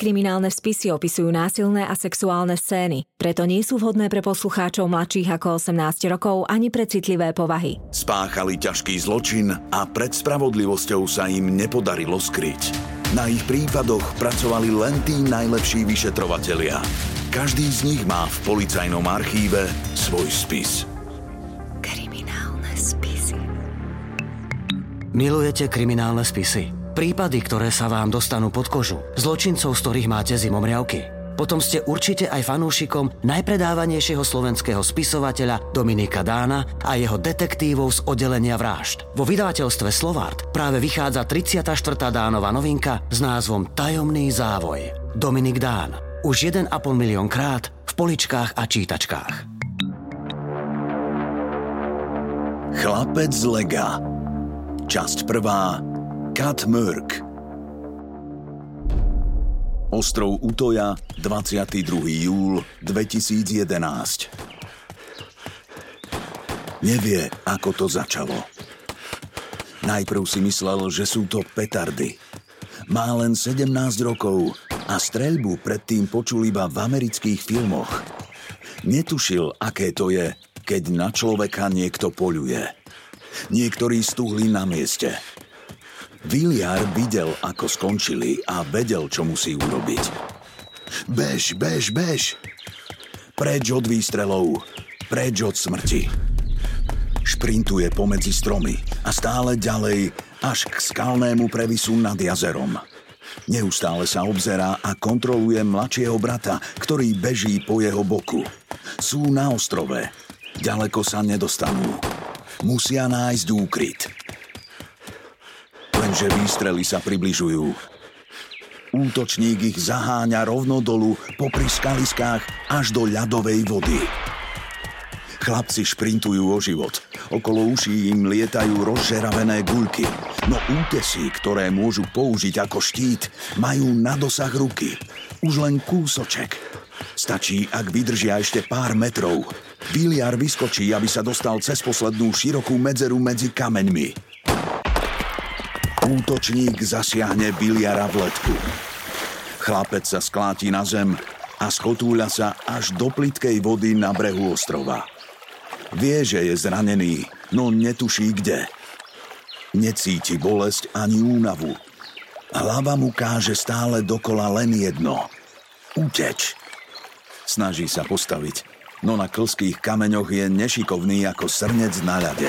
Kriminálne spisy opisujú násilné a sexuálne scény, preto nie sú vhodné pre poslucháčov mladších ako 18 rokov ani pre citlivé povahy. Spáchali ťažký zločin a pred spravodlivosťou sa im nepodarilo skryť. Na ich prípadoch pracovali len tí najlepší vyšetrovatelia. Každý z nich má v policajnom archíve svoj spis. Kriminálne spisy. Milujete kriminálne spisy? Prípady, ktoré sa vám dostanú pod kožu. Zločincov, z ktorých máte zimomriavky. Potom ste určite aj fanúšikom najpredávanejšieho slovenského spisovateľa Dominika Dána a jeho detektívov z oddelenia vražd. Vo vydavateľstve Slovart práve vychádza 34. Dánova novinka s názvom Tajomný závoj. Dominik Dán. Už 1,5 milión krát v poličkách a čítačkách. Chlapec z Lega. Časť prvá. Kat Mörk. Ostrov Utoja, 22. júl 2011. Nevie, ako to začalo. Najprv si myslel, že sú to petardy. Má len 17 rokov a streľbu predtým počul iba v amerických filmoch. Netušil, aké to je, keď na človeka niekto poľuje. Niektorí stuhli na mieste – Viliar videl, ako skončili a vedel, čo musí urobiť. Bež, bež, bež! Preč od výstrelov, preč od smrti. Šprintuje pomedzi stromy a stále ďalej až k skalnému previsu nad jazerom. Neustále sa obzerá a kontroluje mladšieho brata, ktorý beží po jeho boku. Sú na ostrove. Ďaleko sa nedostanú. Musia nájsť úkryt. Lenže výstrely sa približujú. Útočník ich zaháňa rovno dolu popri skaliskách až do ľadovej vody. Chlapci šprintujú o život. Okolo uší im lietajú rozžeravené guľky. No útesy, ktoré môžu použiť ako štít, majú na dosah ruky. Už len kúsoček. Stačí, ak vydržia ešte pár metrov. Biliar vyskočí, aby sa dostal cez poslednú širokú medzeru medzi kameňmi. Útočník zasiahne biliara v letku. Chlapec sa skláti na zem a skotúľa sa až do plitkej vody na brehu ostrova. Vie, že je zranený, no netuší kde. Necíti bolesť ani únavu. Hlava mu káže stále dokola len jedno. Uteč. Snaží sa postaviť, no na klských kameňoch je nešikovný ako srnec na ľade.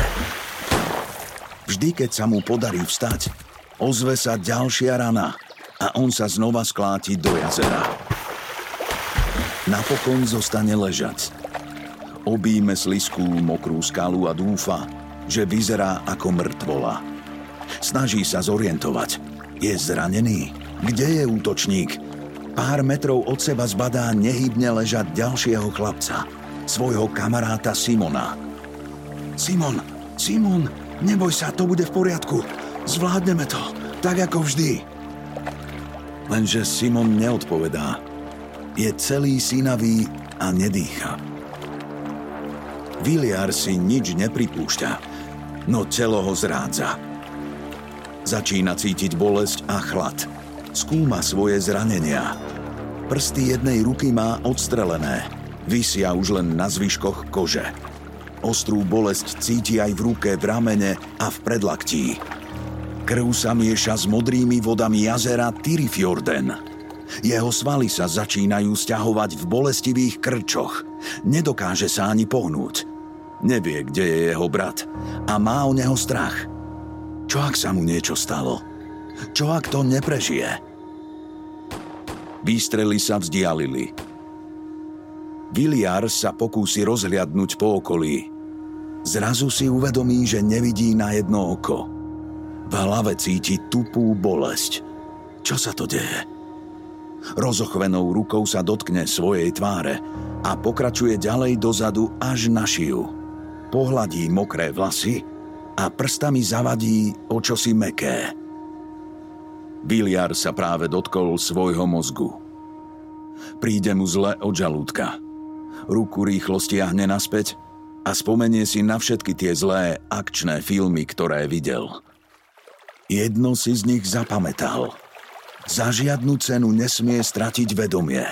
Vždy, keď sa mu podarí vstať, ozve sa ďalšia rana a on sa znova skláti do jazera. Napokon zostane ležať. Obíme sliskú mokrú skalu a dúfa, že vyzerá ako mŕtvola. Snaží sa zorientovať. Je zranený? Kde je útočník? Pár metrov od seba zbadá nehybne ležať ďalšieho chlapca, svojho kamaráta Simona. Simon, Simon, Neboj sa, to bude v poriadku. Zvládneme to, tak ako vždy. Lenže Simon neodpovedá. Je celý synavý a nedýcha. Viliar si nič nepripúšťa, no telo ho zrádza. Začína cítiť bolesť a chlad. Skúma svoje zranenia. Prsty jednej ruky má odstrelené. Vysia už len na zvyškoch kože. Ostrú bolesť cíti aj v ruke, v ramene a v predlaktí. Krv sa mieša s modrými vodami jazera Tyrifjorden. Jeho svaly sa začínajú stiahovať v bolestivých krčoch. Nedokáže sa ani pohnúť. Nevie, kde je jeho brat a má o neho strach. Čo ak sa mu niečo stalo? Čo ak to neprežije? Výstrely sa vzdialili. Viliar sa pokúsi rozhliadnúť po okolí. Zrazu si uvedomí, že nevidí na jedno oko. V hlave cíti tupú bolesť. Čo sa to deje? Rozochvenou rukou sa dotkne svojej tváre a pokračuje ďalej dozadu až na šiju. Pohladí mokré vlasy a prstami zavadí o čosi meké. Biliar sa práve dotkol svojho mozgu. Príde mu zle od žalúdka. Ruku rýchlo stiahne naspäť a spomenie si na všetky tie zlé akčné filmy, ktoré videl. Jedno si z nich zapamätal. Za žiadnu cenu nesmie stratiť vedomie.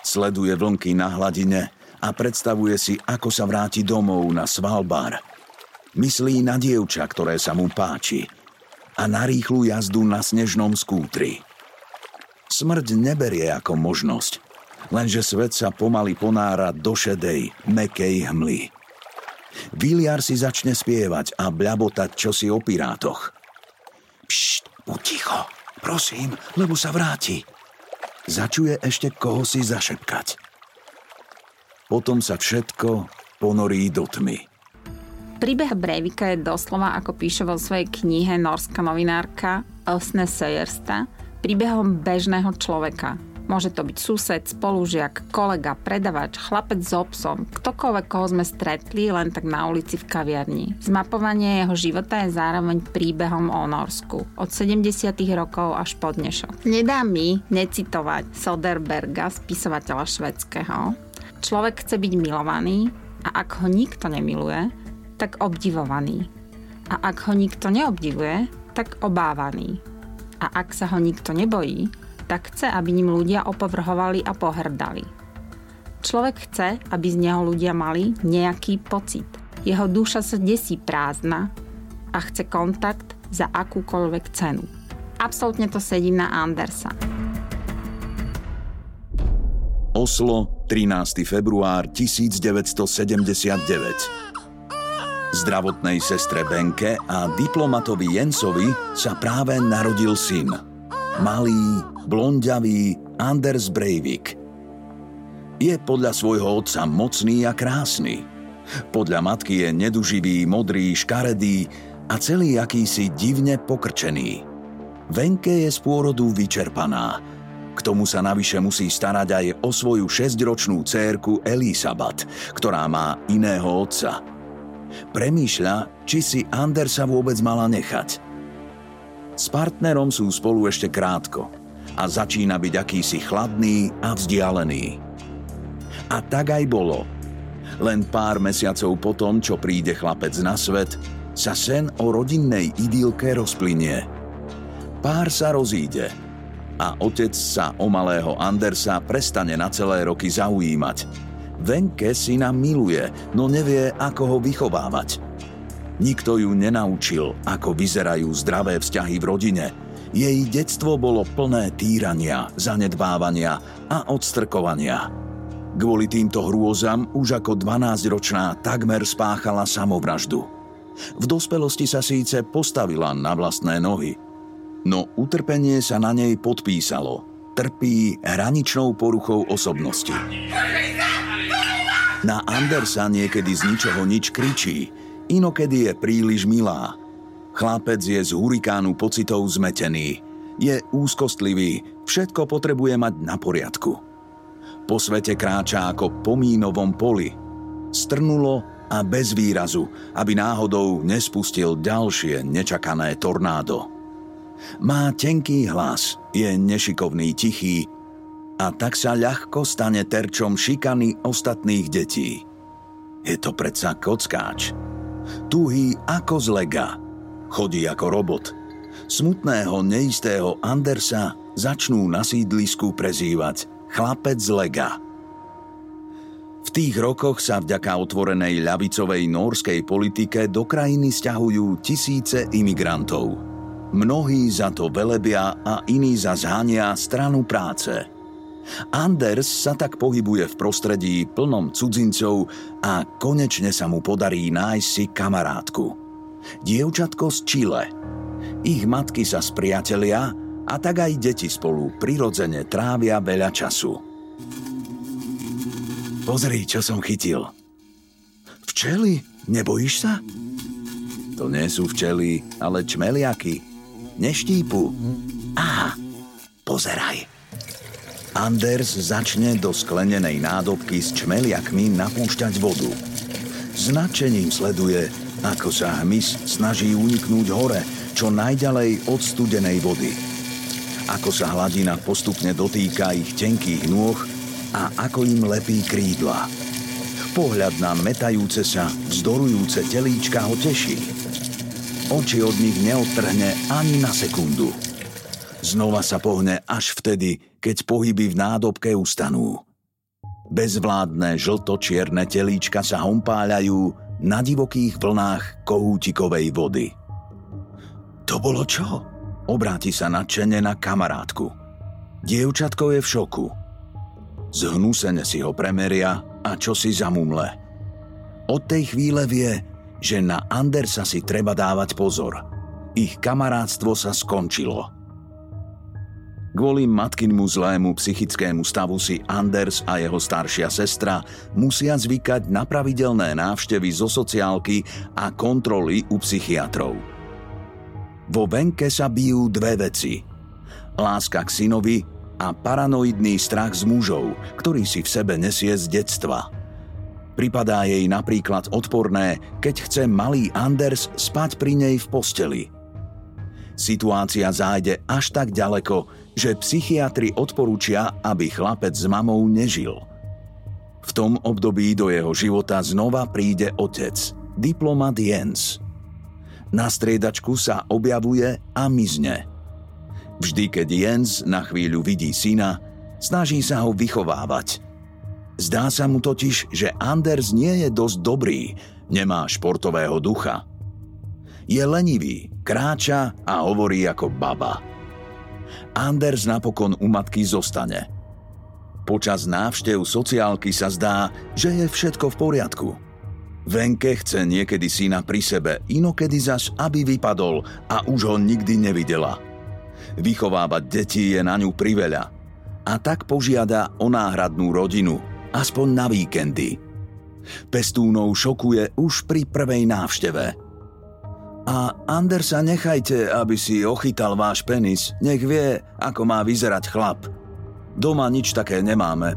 Sleduje vlnky na hladine a predstavuje si, ako sa vráti domov na Svalbard. Myslí na dievča, ktoré sa mu páči a na rýchlu jazdu na snežnom skútri. Smrť neberie ako možnosť, lenže svet sa pomaly ponára do šedej, mekej hmly. Viliar si začne spievať a bľabotať čosi o pirátoch. Pšt, buď ticho, prosím, lebo sa vráti. Začuje ešte koho si zašepkať. Potom sa všetko ponorí do tmy. Príbeh Breivika je doslova, ako píše vo svojej knihe norská novinárka Elsne Sejersta, príbehom bežného človeka. Môže to byť sused, spolužiak, kolega, predavač, chlapec s obsom, ktokoľvek, koho sme stretli len tak na ulici v kaviarni. Zmapovanie jeho života je zároveň príbehom o Norsku. Od 70. rokov až po dnešok. Nedá mi necitovať Soderberga, spisovateľa švedského. Človek chce byť milovaný a ak ho nikto nemiluje, tak obdivovaný. A ak ho nikto neobdivuje, tak obávaný. A ak sa ho nikto nebojí, tak chce, aby ním ľudia opovrhovali a pohrdali. Človek chce, aby z neho ľudia mali nejaký pocit. Jeho duša sa desí prázdna a chce kontakt za akúkoľvek cenu. Absolutne to sedí na Andersa. Oslo, 13. február 1979. Zdravotnej sestre Benke a diplomatovi Jensovi sa práve narodil syn. Malý, blonďavý Anders Breivik. Je podľa svojho otca mocný a krásny. Podľa matky je neduživý, modrý, škaredý a celý akýsi divne pokrčený. Venke je z pôrodu vyčerpaná. K tomu sa navyše musí starať aj o svoju šesťročnú cérku Elisabat, ktorá má iného otca. Premýšľa, či si Andersa vôbec mala nechať. S partnerom sú spolu ešte krátko – a začína byť akýsi chladný a vzdialený. A tak aj bolo. Len pár mesiacov potom, čo príde chlapec na svet, sa sen o rodinnej idylke rozplynie. Pár sa rozíde a otec sa o malého Andersa prestane na celé roky zaujímať. Venke syna miluje, no nevie, ako ho vychovávať. Nikto ju nenaučil, ako vyzerajú zdravé vzťahy v rodine – jej detstvo bolo plné týrania, zanedbávania a odstrkovania. Kvôli týmto hrôzam už ako 12-ročná takmer spáchala samovraždu. V dospelosti sa síce postavila na vlastné nohy, no utrpenie sa na nej podpísalo. Trpí hraničnou poruchou osobnosti. Na Andersa niekedy z ničoho nič kričí, inokedy je príliš milá – Chlapec je z hurikánu pocitov zmetený. Je úzkostlivý, všetko potrebuje mať na poriadku. Po svete kráča ako po mínovom poli. Strnulo a bez výrazu, aby náhodou nespustil ďalšie nečakané tornádo. Má tenký hlas, je nešikovný, tichý a tak sa ľahko stane terčom šikany ostatných detí. Je to predsa kockáč. Tuhý ako z lega – Chodí ako robot. Smutného, neistého Andersa začnú na sídlisku prezývať chlapec z lega. V tých rokoch sa vďaka otvorenej ľavicovej norskej politike do krajiny stiahujú tisíce imigrantov. Mnohí za to velebia a iní za zhania stranu práce. Anders sa tak pohybuje v prostredí plnom cudzincov a konečne sa mu podarí nájsť si kamarátku – dievčatko z Čile. Ich matky sa spriatelia a tak aj deti spolu prirodzene trávia veľa času. Pozri, čo som chytil. Včely? Nebojíš sa? To nie sú včely, ale čmeliaky. Neštípu. Á, pozeraj. Anders začne do sklenenej nádobky s čmeliakmi napúšťať vodu. Značením sleduje, ako sa hmyz snaží uniknúť hore, čo najďalej od studenej vody. Ako sa hladina postupne dotýka ich tenkých nôh a ako im lepí krídla. Pohľad na metajúce sa, vzdorujúce telíčka ho teší. Oči od nich neodtrhne ani na sekundu. Znova sa pohne až vtedy, keď pohyby v nádobke ustanú. Bezvládne žlto-čierne telíčka sa hompáľajú na divokých vlnách kohútikovej vody. To bolo čo? Obráti sa nadšene na kamarátku. Dievčatko je v šoku. Zhnusene si ho premeria a čo si zamumle. Od tej chvíle vie, že na Andersa si treba dávať pozor. Ich kamarátstvo sa skončilo. Kvôli matkinmu zlému psychickému stavu si Anders a jeho staršia sestra musia zvykať na pravidelné návštevy zo sociálky a kontroly u psychiatrov. Vo venke sa bijú dve veci. Láska k synovi a paranoidný strach z mužov, ktorý si v sebe nesie z detstva. Pripadá jej napríklad odporné, keď chce malý Anders spať pri nej v posteli. Situácia zájde až tak ďaleko, že psychiatri odporúčia, aby chlapec s mamou nežil. V tom období do jeho života znova príde otec, diplomat Jens – na striedačku sa objavuje a mizne. Vždy, keď Jens na chvíľu vidí syna, snaží sa ho vychovávať. Zdá sa mu totiž, že Anders nie je dosť dobrý, nemá športového ducha. Je lenivý, kráča a hovorí ako baba. Anders napokon u matky zostane. Počas návštev sociálky sa zdá, že je všetko v poriadku – Venke chce niekedy syna pri sebe, inokedy zas, aby vypadol a už ho nikdy nevidela. Vychovávať deti je na ňu priveľa. A tak požiada o náhradnú rodinu, aspoň na víkendy. Pestúnov šokuje už pri prvej návšteve. A Andersa nechajte, aby si ochytal váš penis, nech vie, ako má vyzerať chlap. Doma nič také nemáme.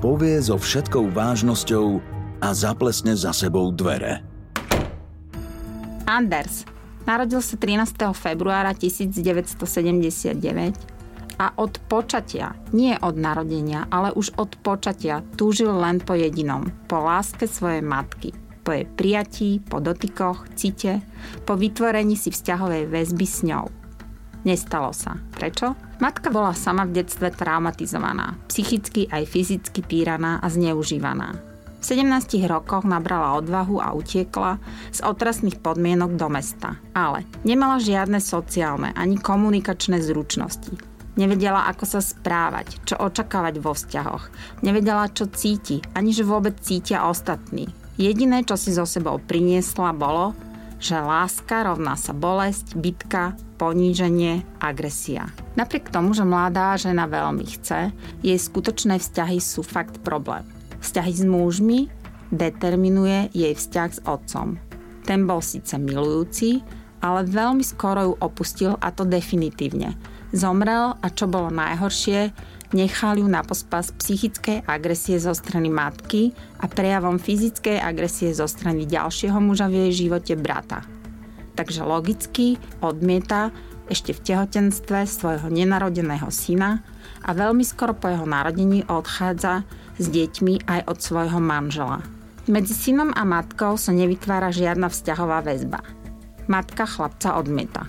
Povie so všetkou vážnosťou a zaplesne za sebou dvere. Anders narodil sa 13. februára 1979 a od počatia, nie od narodenia, ale už od počatia túžil len po jedinom, po láske svojej matky, po jej prijatí, po dotykoch, cite, po vytvorení si vzťahovej väzby s ňou. Nestalo sa. Prečo? Matka bola sama v detstve traumatizovaná, psychicky aj fyzicky týraná a zneužívaná. V 17 rokoch nabrala odvahu a utiekla z otrasných podmienok do mesta. Ale nemala žiadne sociálne ani komunikačné zručnosti. Nevedela, ako sa správať, čo očakávať vo vzťahoch. Nevedela, čo cíti, ani že vôbec cítia ostatní. Jediné, čo si so sebou priniesla, bolo, že láska rovná sa bolesť, bitka, poníženie, agresia. Napriek tomu, že mladá žena veľmi chce, jej skutočné vzťahy sú fakt problém. Vzťahy s mužmi determinuje jej vzťah s otcom. Ten bol síce milujúci, ale veľmi skoro ju opustil a to definitívne. Zomrel a čo bolo najhoršie, nechal ju na pospas psychickej agresie zo strany matky a prejavom fyzickej agresie zo strany ďalšieho muža v jej živote brata. Takže logicky odmieta ešte v tehotenstve svojho nenarodeného syna a veľmi skoro po jeho narodení odchádza s deťmi aj od svojho manžela. Medzi synom a matkou sa nevytvára žiadna vzťahová väzba. Matka chlapca odmieta.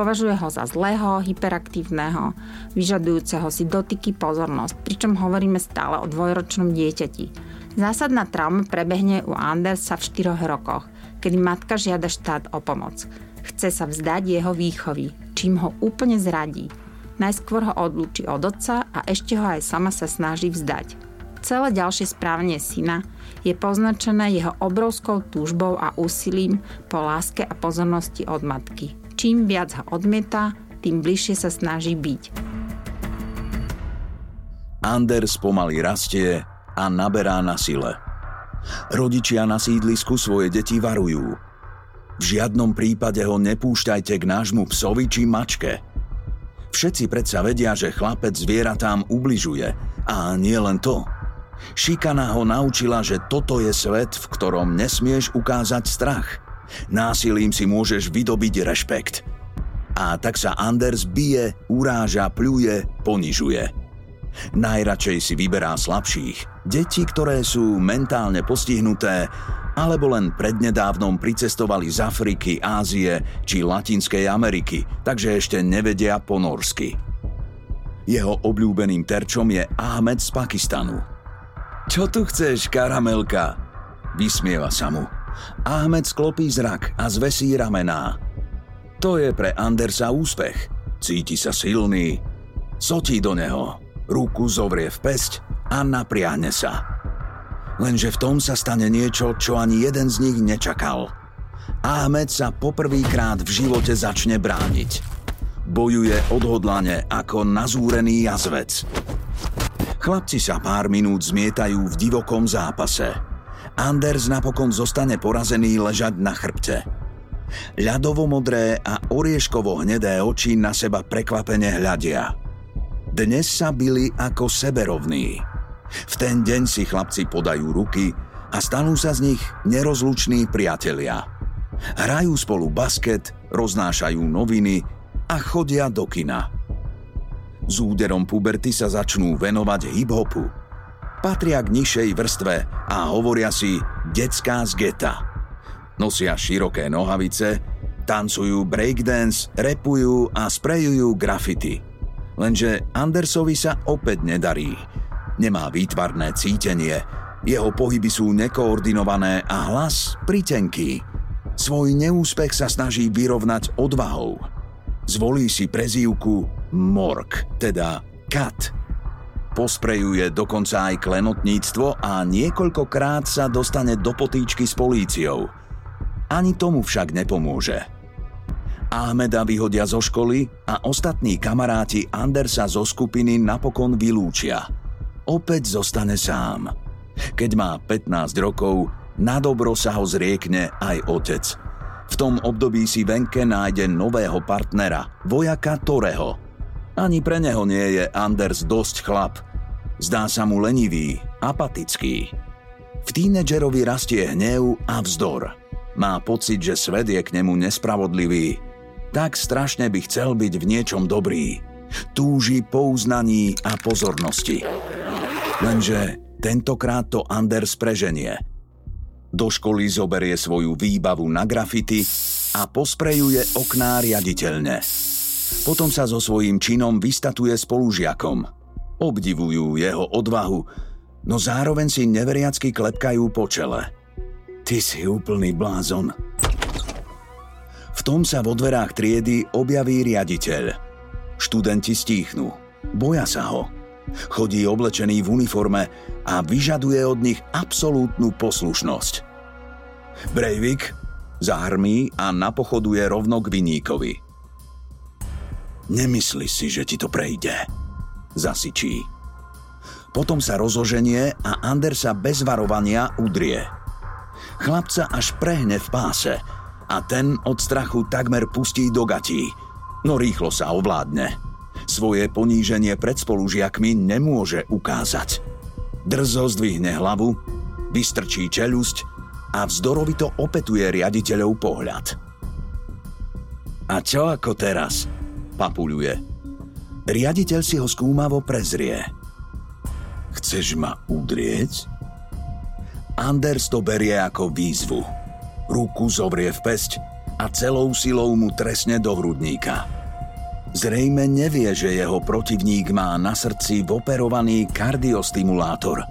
Považuje ho za zlého, hyperaktívneho, vyžadujúceho si dotyky pozornosť, pričom hovoríme stále o dvojročnom dieťati. Zásadná trauma prebehne u Andersa v 4 rokoch, kedy matka žiada štát o pomoc. Chce sa vzdať jeho výchovy, čím ho úplne zradí. Najskôr ho odlúči od otca a ešte ho aj sama sa snaží vzdať. Celé ďalšie správanie syna je poznačené jeho obrovskou túžbou a úsilím po láske a pozornosti od matky. Čím viac ho odmieta, tým bližšie sa snaží byť. Anders pomaly rastie a naberá na sile. Rodičia na sídlisku svoje deti varujú. V žiadnom prípade ho nepúšťajte k nášmu psovi či mačke. Všetci predsa vedia, že chlapec zvieratám ubližuje. A nie len to – Šikana ho naučila, že toto je svet, v ktorom nesmieš ukázať strach. Násilím si môžeš vydobiť rešpekt. A tak sa Anders bije, uráža, pľuje, ponižuje. Najradšej si vyberá slabších, deti, ktoré sú mentálne postihnuté alebo len prednedávnom pricestovali z Afriky, Ázie či Latinskej Ameriky, takže ešte nevedia po norsky. Jeho obľúbeným terčom je Ahmed z Pakistanu. Čo tu chceš, karamelka? Vysmieva sa mu. Ahmed sklopí zrak a zvesí ramená. To je pre Andersa úspech. Cíti sa silný. Sotí do neho. Ruku zovrie v pesť a napriahne sa. Lenže v tom sa stane niečo, čo ani jeden z nich nečakal. Ahmed sa poprvýkrát v živote začne brániť. Bojuje odhodlane ako nazúrený jazvec. Chlapci sa pár minút zmietajú v divokom zápase. Anders napokon zostane porazený ležať na chrbte. Ľadovo-modré a orieškovo-hnedé oči na seba prekvapene hľadia. Dnes sa byli ako seberovní. V ten deň si chlapci podajú ruky a stanú sa z nich nerozluční priatelia. Hrajú spolu basket, roznášajú noviny a chodia do kina. S úderom puberty sa začnú venovať hip-hopu. Patria k nižšej vrstve a hovoria si detská z geta. Nosia široké nohavice, tancujú breakdance, repujú a sprejujú graffiti. Lenže Andersovi sa opäť nedarí – Nemá výtvarné cítenie, jeho pohyby sú nekoordinované a hlas pritenký. Svoj neúspech sa snaží vyrovnať odvahou. Zvolí si prezývku Mork, teda Kat. Posprejuje dokonca aj klenotníctvo a niekoľkokrát sa dostane do potýčky s políciou. Ani tomu však nepomôže. Ahmeda vyhodia zo školy a ostatní kamaráti Andersa zo skupiny napokon vylúčia – opäť zostane sám. Keď má 15 rokov, na dobro sa ho zriekne aj otec. V tom období si Venke nájde nového partnera, vojaka Toreho. Ani pre neho nie je Anders dosť chlap. Zdá sa mu lenivý, apatický. V tínedžerovi rastie hnev a vzdor. Má pocit, že svet je k nemu nespravodlivý. Tak strašne by chcel byť v niečom dobrý. Túži po uznaní a pozornosti. Lenže tentokrát to Anders preženie. Do školy zoberie svoju výbavu na grafity a posprejuje okná riaditeľne. Potom sa so svojím činom vystatuje spolužiakom. Obdivujú jeho odvahu, no zároveň si neveriacky klepkajú po čele. Ty si úplný blázon. V tom sa vo dverách triedy objaví riaditeľ. Študenti stíchnu. Boja sa ho. Chodí oblečený v uniforme a vyžaduje od nich absolútnu poslušnosť. Breivik zahrmí a napochoduje rovno k viníkovi. Nemysli si, že ti to prejde, zasičí. Potom sa rozoženie a Andersa bez varovania udrie. Chlapca až prehne v páse a ten od strachu takmer pustí do gatí, no rýchlo sa ovládne. Svoje poníženie pred spolužiakmi nemôže ukázať. Drzo zdvihne hlavu, vystrčí čelusť a vzdorovito opetuje riaditeľov pohľad. A čo ako teraz? Papuľuje. Riaditeľ si ho skúmavo prezrie. Chceš ma udrieť? Anders to berie ako výzvu. Ruku zovrie v pesť a celou silou mu tresne do hrudníka. Zrejme nevie, že jeho protivník má na srdci operovaný kardiostimulátor.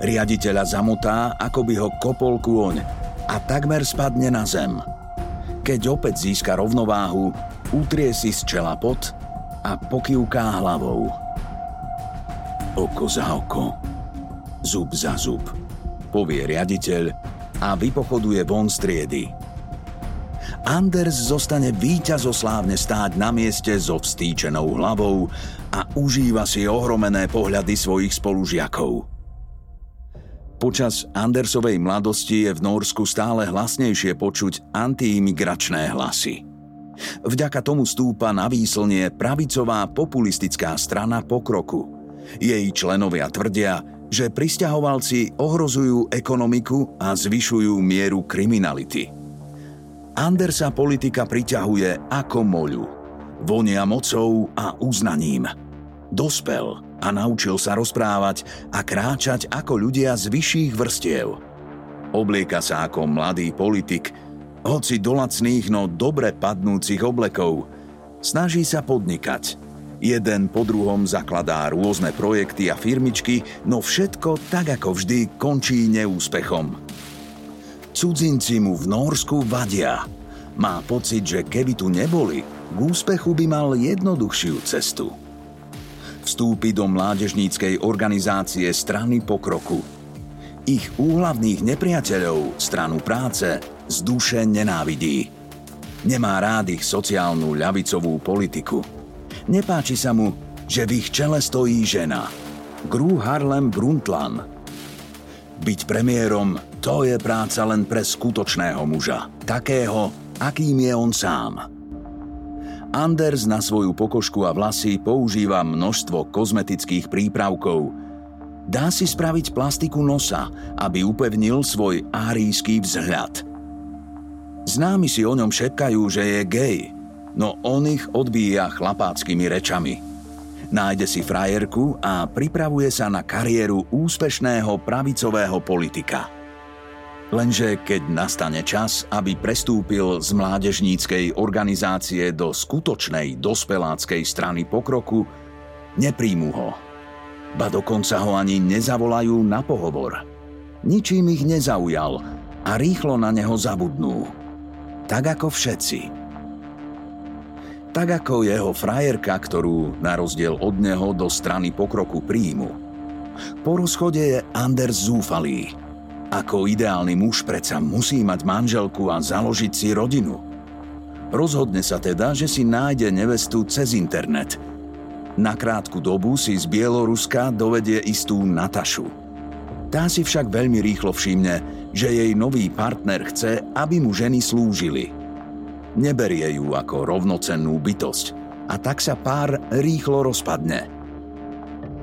Riaditeľa zamotá, ako by ho kopol kôň a takmer spadne na zem. Keď opäť získa rovnováhu, utrie si z čela pot a pokývká hlavou. Oko za oko, zub za zub, povie riaditeľ a vypochoduje von z triedy. Anders zostane víťazoslávne stáť na mieste so vstýčenou hlavou a užíva si ohromené pohľady svojich spolužiakov. Počas Andersovej mladosti je v Norsku stále hlasnejšie počuť antiimigračné hlasy. Vďaka tomu stúpa na výslnie pravicová populistická strana pokroku. Jej členovia tvrdia, že pristahovalci ohrozujú ekonomiku a zvyšujú mieru kriminality – Andersa politika priťahuje ako moľu. Vonia mocou a uznaním. Dospel a naučil sa rozprávať a kráčať ako ľudia z vyšších vrstiev. Oblieka sa ako mladý politik, hoci do lacných, no dobre padnúcich oblekov. Snaží sa podnikať. Jeden po druhom zakladá rôzne projekty a firmičky, no všetko tak ako vždy končí neúspechom. Cudzinci mu v Norsku vadia. Má pocit, že keby tu neboli, k úspechu by mal jednoduchšiu cestu. Vstúpi do mládežníckej organizácie strany pokroku – ich úhlavných nepriateľov, stranu práce, z duše nenávidí. Nemá rád ich sociálnu ľavicovú politiku. Nepáči sa mu, že v ich čele stojí žena. Gru Harlem Brundtland. Byť premiérom, to je práca len pre skutočného muža. Takého, akým je on sám. Anders na svoju pokožku a vlasy používa množstvo kozmetických prípravkov – Dá si spraviť plastiku nosa, aby upevnil svoj árijský vzhľad. Známi si o ňom šepkajú, že je gay, no on ich odbíja chlapáckými rečami. Nájde si frajerku a pripravuje sa na kariéru úspešného pravicového politika. Lenže keď nastane čas, aby prestúpil z mládežníckej organizácie do skutočnej dospeláckej strany pokroku, nepríjmu ho – ba dokonca ho ani nezavolajú na pohovor. Ničím ich nezaujal a rýchlo na neho zabudnú. Tak ako všetci. Tak ako jeho frajerka, ktorú na rozdiel od neho do strany pokroku príjmu. Po rozchode je Anders zúfalý. Ako ideálny muž predsa musí mať manželku a založiť si rodinu. Rozhodne sa teda, že si nájde nevestu cez internet – na krátku dobu si z Bieloruska dovedie istú Natašu. Tá si však veľmi rýchlo všimne, že jej nový partner chce, aby mu ženy slúžili. Neberie ju ako rovnocennú bytosť a tak sa pár rýchlo rozpadne.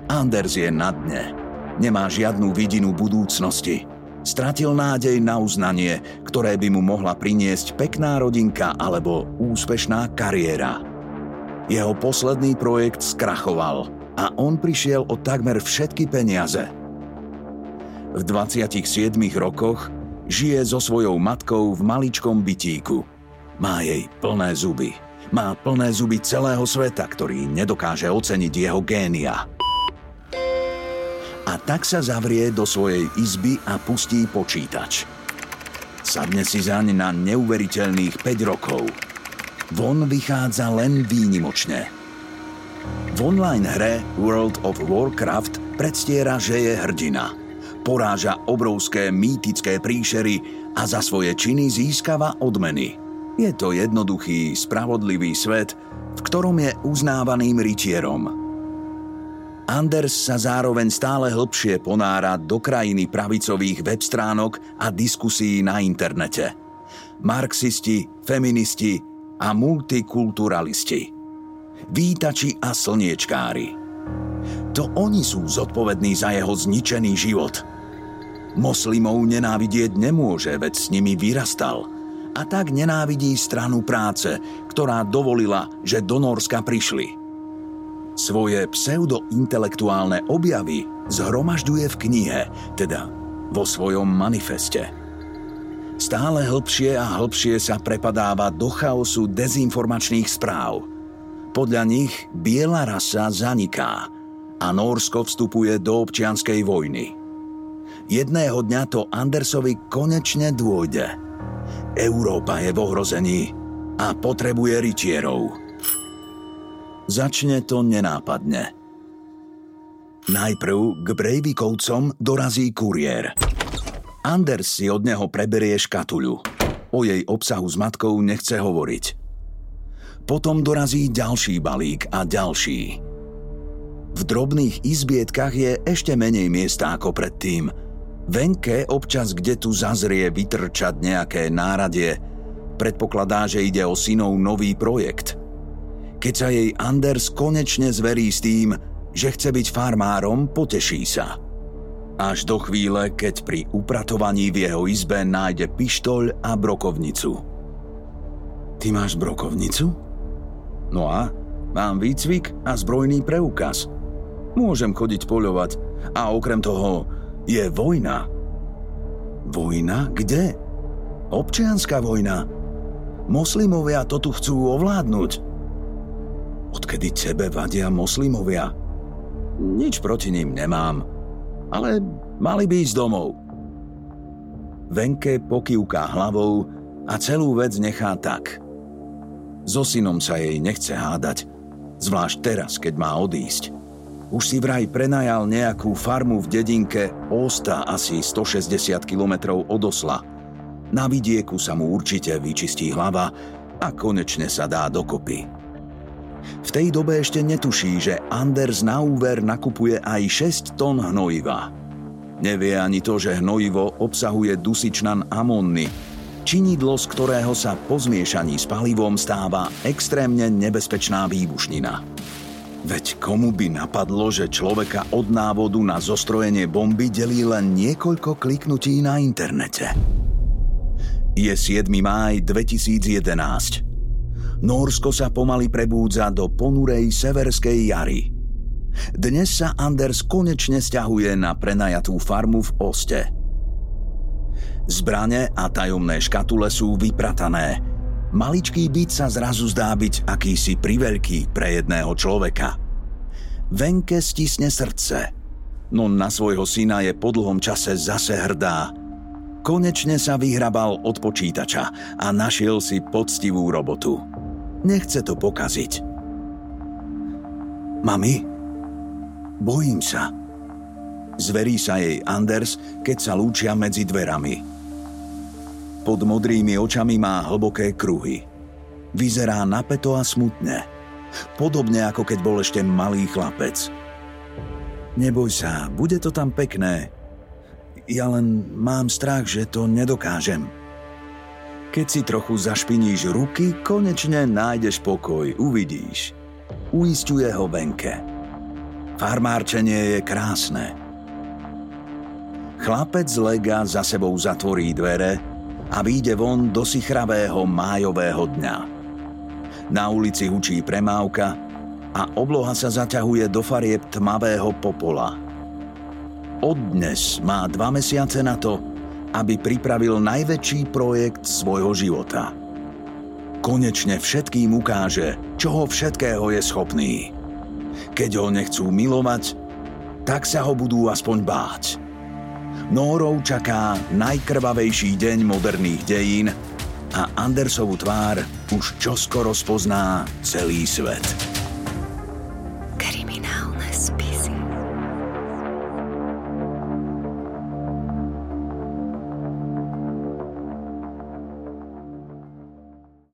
Anders je na dne. Nemá žiadnu vidinu budúcnosti. Stratil nádej na uznanie, ktoré by mu mohla priniesť pekná rodinka alebo úspešná kariéra. Jeho posledný projekt skrachoval a on prišiel o takmer všetky peniaze. V 27 rokoch žije so svojou matkou v maličkom bytíku. Má jej plné zuby. Má plné zuby celého sveta, ktorý nedokáže oceniť jeho génia. A tak sa zavrie do svojej izby a pustí počítač. Sadne si zaň na neuveriteľných 5 rokov – von vychádza len výnimočne. V online hre World of Warcraft predstiera, že je hrdina. Poráža obrovské mýtické príšery a za svoje činy získava odmeny. Je to jednoduchý, spravodlivý svet, v ktorom je uznávaným rytierom. Anders sa zároveň stále hlbšie ponára do krajiny pravicových web stránok a diskusí na internete. Marxisti, feministi, a multikulturalisti. Vítači a slniečkári. To oni sú zodpovední za jeho zničený život. Moslimov nenávidieť nemôže, veď s nimi vyrastal. A tak nenávidí stranu práce, ktorá dovolila, že do Norska prišli. Svoje pseudointelektuálne objavy zhromažďuje v knihe, teda vo svojom manifeste – Stále hlbšie a hlbšie sa prepadáva do chaosu dezinformačných správ. Podľa nich biela rasa zaniká a Norsko vstupuje do občianskej vojny. Jedného dňa to Andersovi konečne dôjde. Európa je v ohrození a potrebuje rytierov. Začne to nenápadne. Najprv k Breivikovcom dorazí kuriér – Anders si od neho preberie škatuľu. O jej obsahu s matkou nechce hovoriť. Potom dorazí ďalší balík a ďalší. V drobných izbietkach je ešte menej miesta ako predtým. Venke občas kde tu zazrie vytrčať nejaké náradie. Predpokladá, že ide o synov nový projekt. Keď sa jej Anders konečne zverí s tým, že chce byť farmárom, poteší sa – až do chvíle, keď pri upratovaní v jeho izbe nájde pištoľ a brokovnicu. Ty máš brokovnicu? No a? Mám výcvik a zbrojný preukaz. Môžem chodiť poľovať a okrem toho je vojna. Vojna? Kde? Občianská vojna. Moslimovia to tu chcú ovládnuť. Odkedy tebe vadia moslimovia? Nič proti ním nemám, ale mali by ísť domov. Venke pokývká hlavou a celú vec nechá tak. So synom sa jej nechce hádať, zvlášť teraz, keď má odísť. Už si vraj prenajal nejakú farmu v dedinke Osta asi 160 km od Osla. Na vidieku sa mu určite vyčistí hlava a konečne sa dá dokopy. V tej dobe ešte netuší, že Anders na úver nakupuje aj 6 tón hnojiva. Nevie ani to, že hnojivo obsahuje dusičnan amónny, činidlo, z ktorého sa po zmiešaní s palivom stáva extrémne nebezpečná výbušnina. Veď komu by napadlo, že človeka od návodu na zostrojenie bomby delí len niekoľko kliknutí na internete? Je 7. máj 2011. Norsko sa pomaly prebúdza do ponurej severskej jary. Dnes sa Anders konečne stiahuje na prenajatú farmu v Oste. Zbrane a tajomné škatule sú vypratané. Maličký byt sa zrazu zdá byť akýsi priveľký pre jedného človeka. Venke stisne srdce, no na svojho syna je po dlhom čase zase hrdá. Konečne sa vyhrabal od počítača a našiel si poctivú robotu. Nechce to pokaziť. Mami, bojím sa. Zverí sa jej Anders, keď sa lúčia medzi dverami. Pod modrými očami má hlboké kruhy. Vyzerá napeto a smutne. Podobne ako keď bol ešte malý chlapec. Neboj sa, bude to tam pekné. Ja len mám strach, že to nedokážem. Keď si trochu zašpiníš ruky, konečne nájdeš pokoj, uvidíš. Uistuje ho Benke. Farmárčenie je krásne. Chlapec lega za sebou zatvorí dvere a vyjde von do sichravého májového dňa. Na ulici hučí premávka a obloha sa zaťahuje do farieb tmavého popola. Od dnes má dva mesiace na to, aby pripravil najväčší projekt svojho života. Konečne všetkým ukáže, čoho všetkého je schopný. Keď ho nechcú milovať, tak sa ho budú aspoň báť. Nórov čaká najkrvavejší deň moderných dejín a Andersovu tvár už čoskoro spozná celý svet.